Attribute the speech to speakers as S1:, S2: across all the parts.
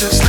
S1: body.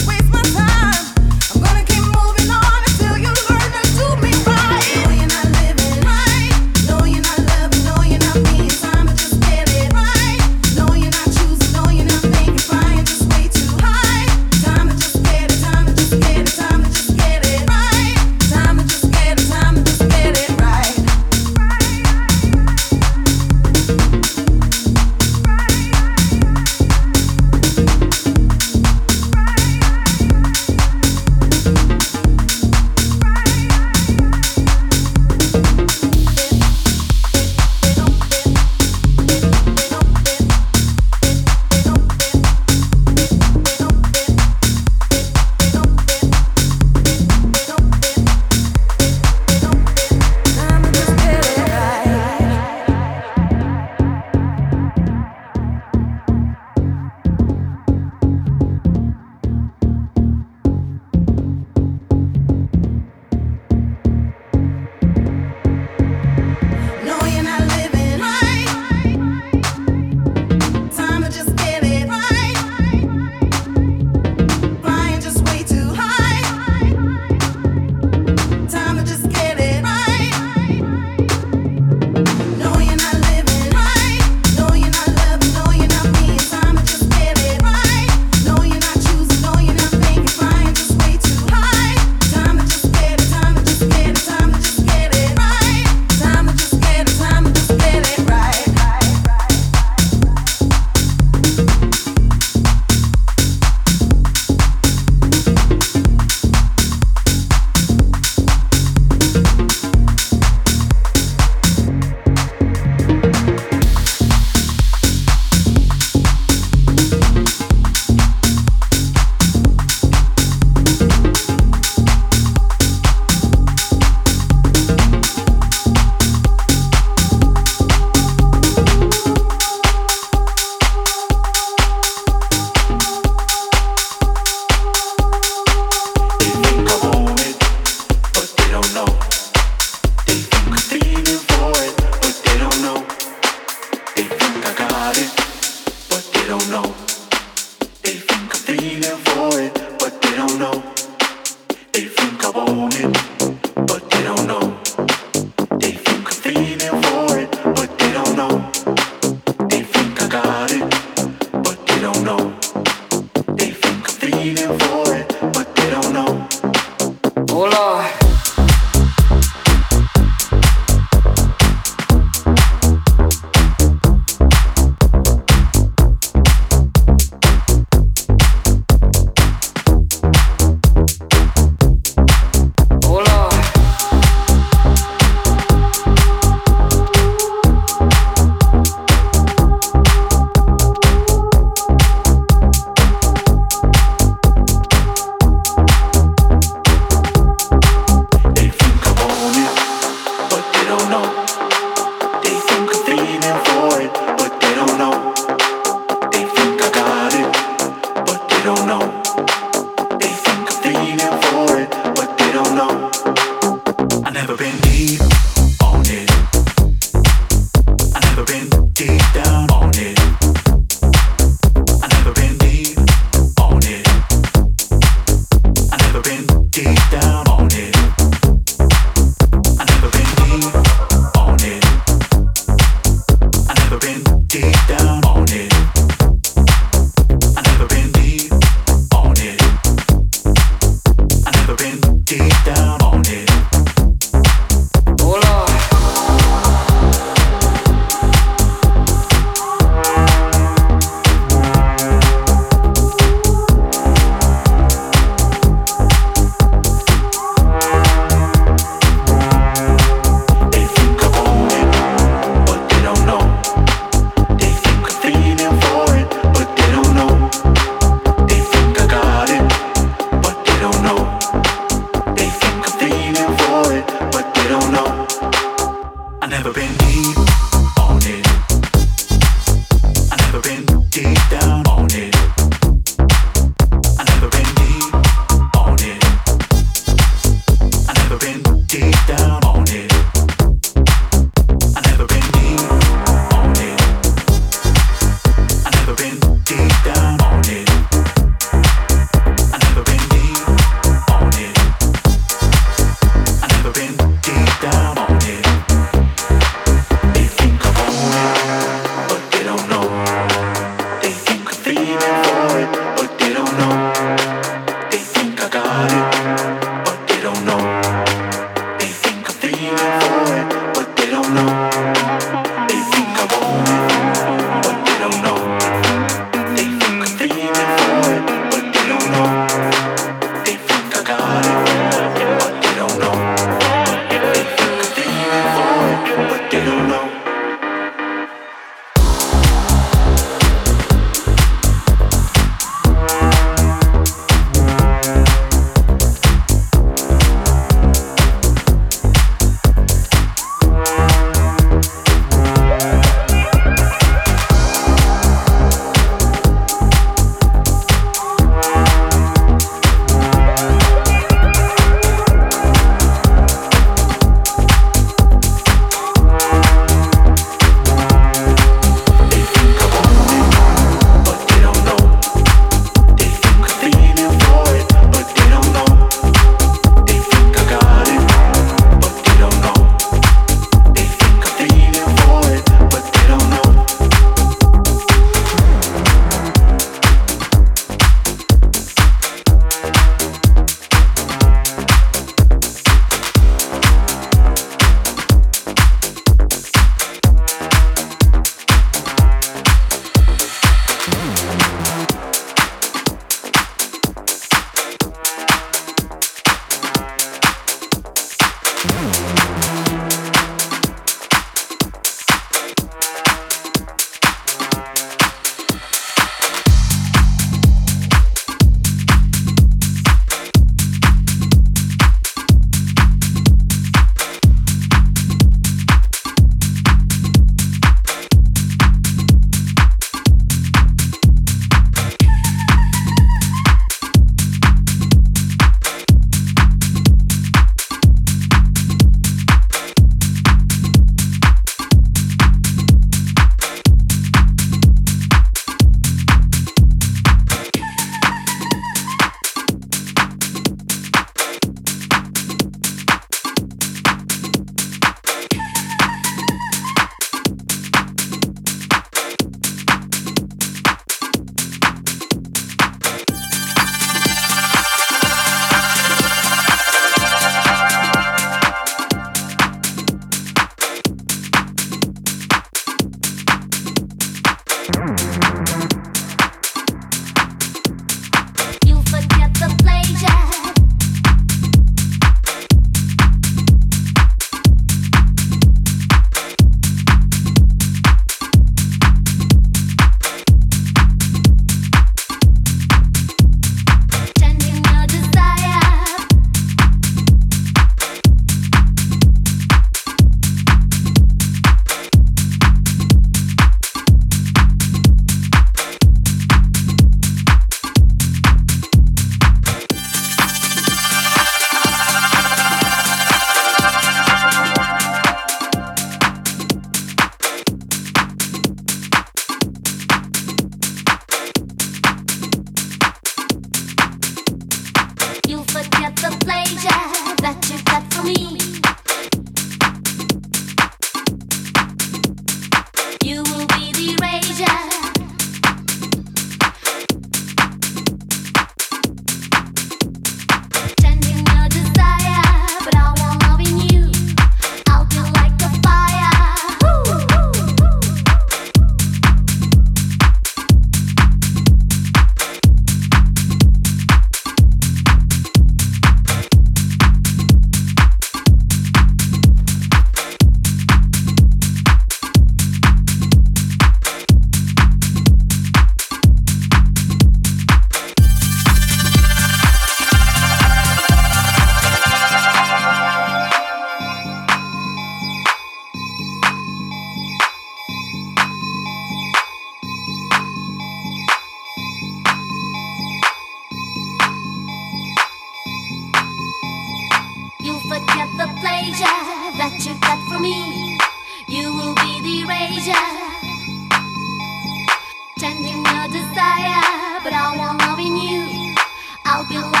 S2: feel like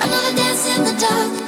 S2: Another
S3: dance in the undercover.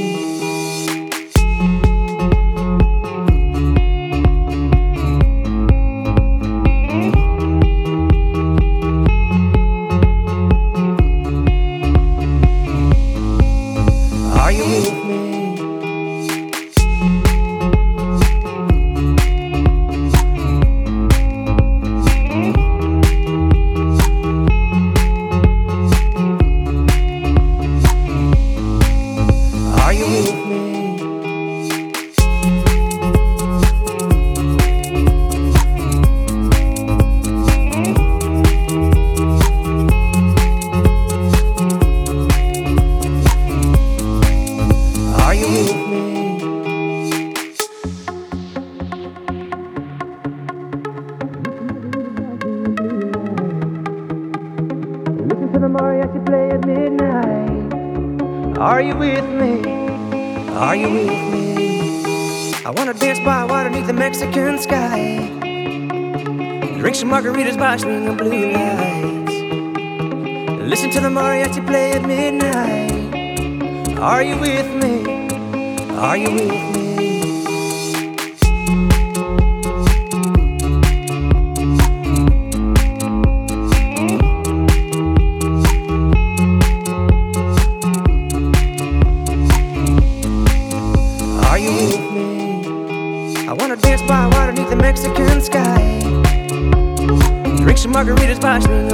S3: watch me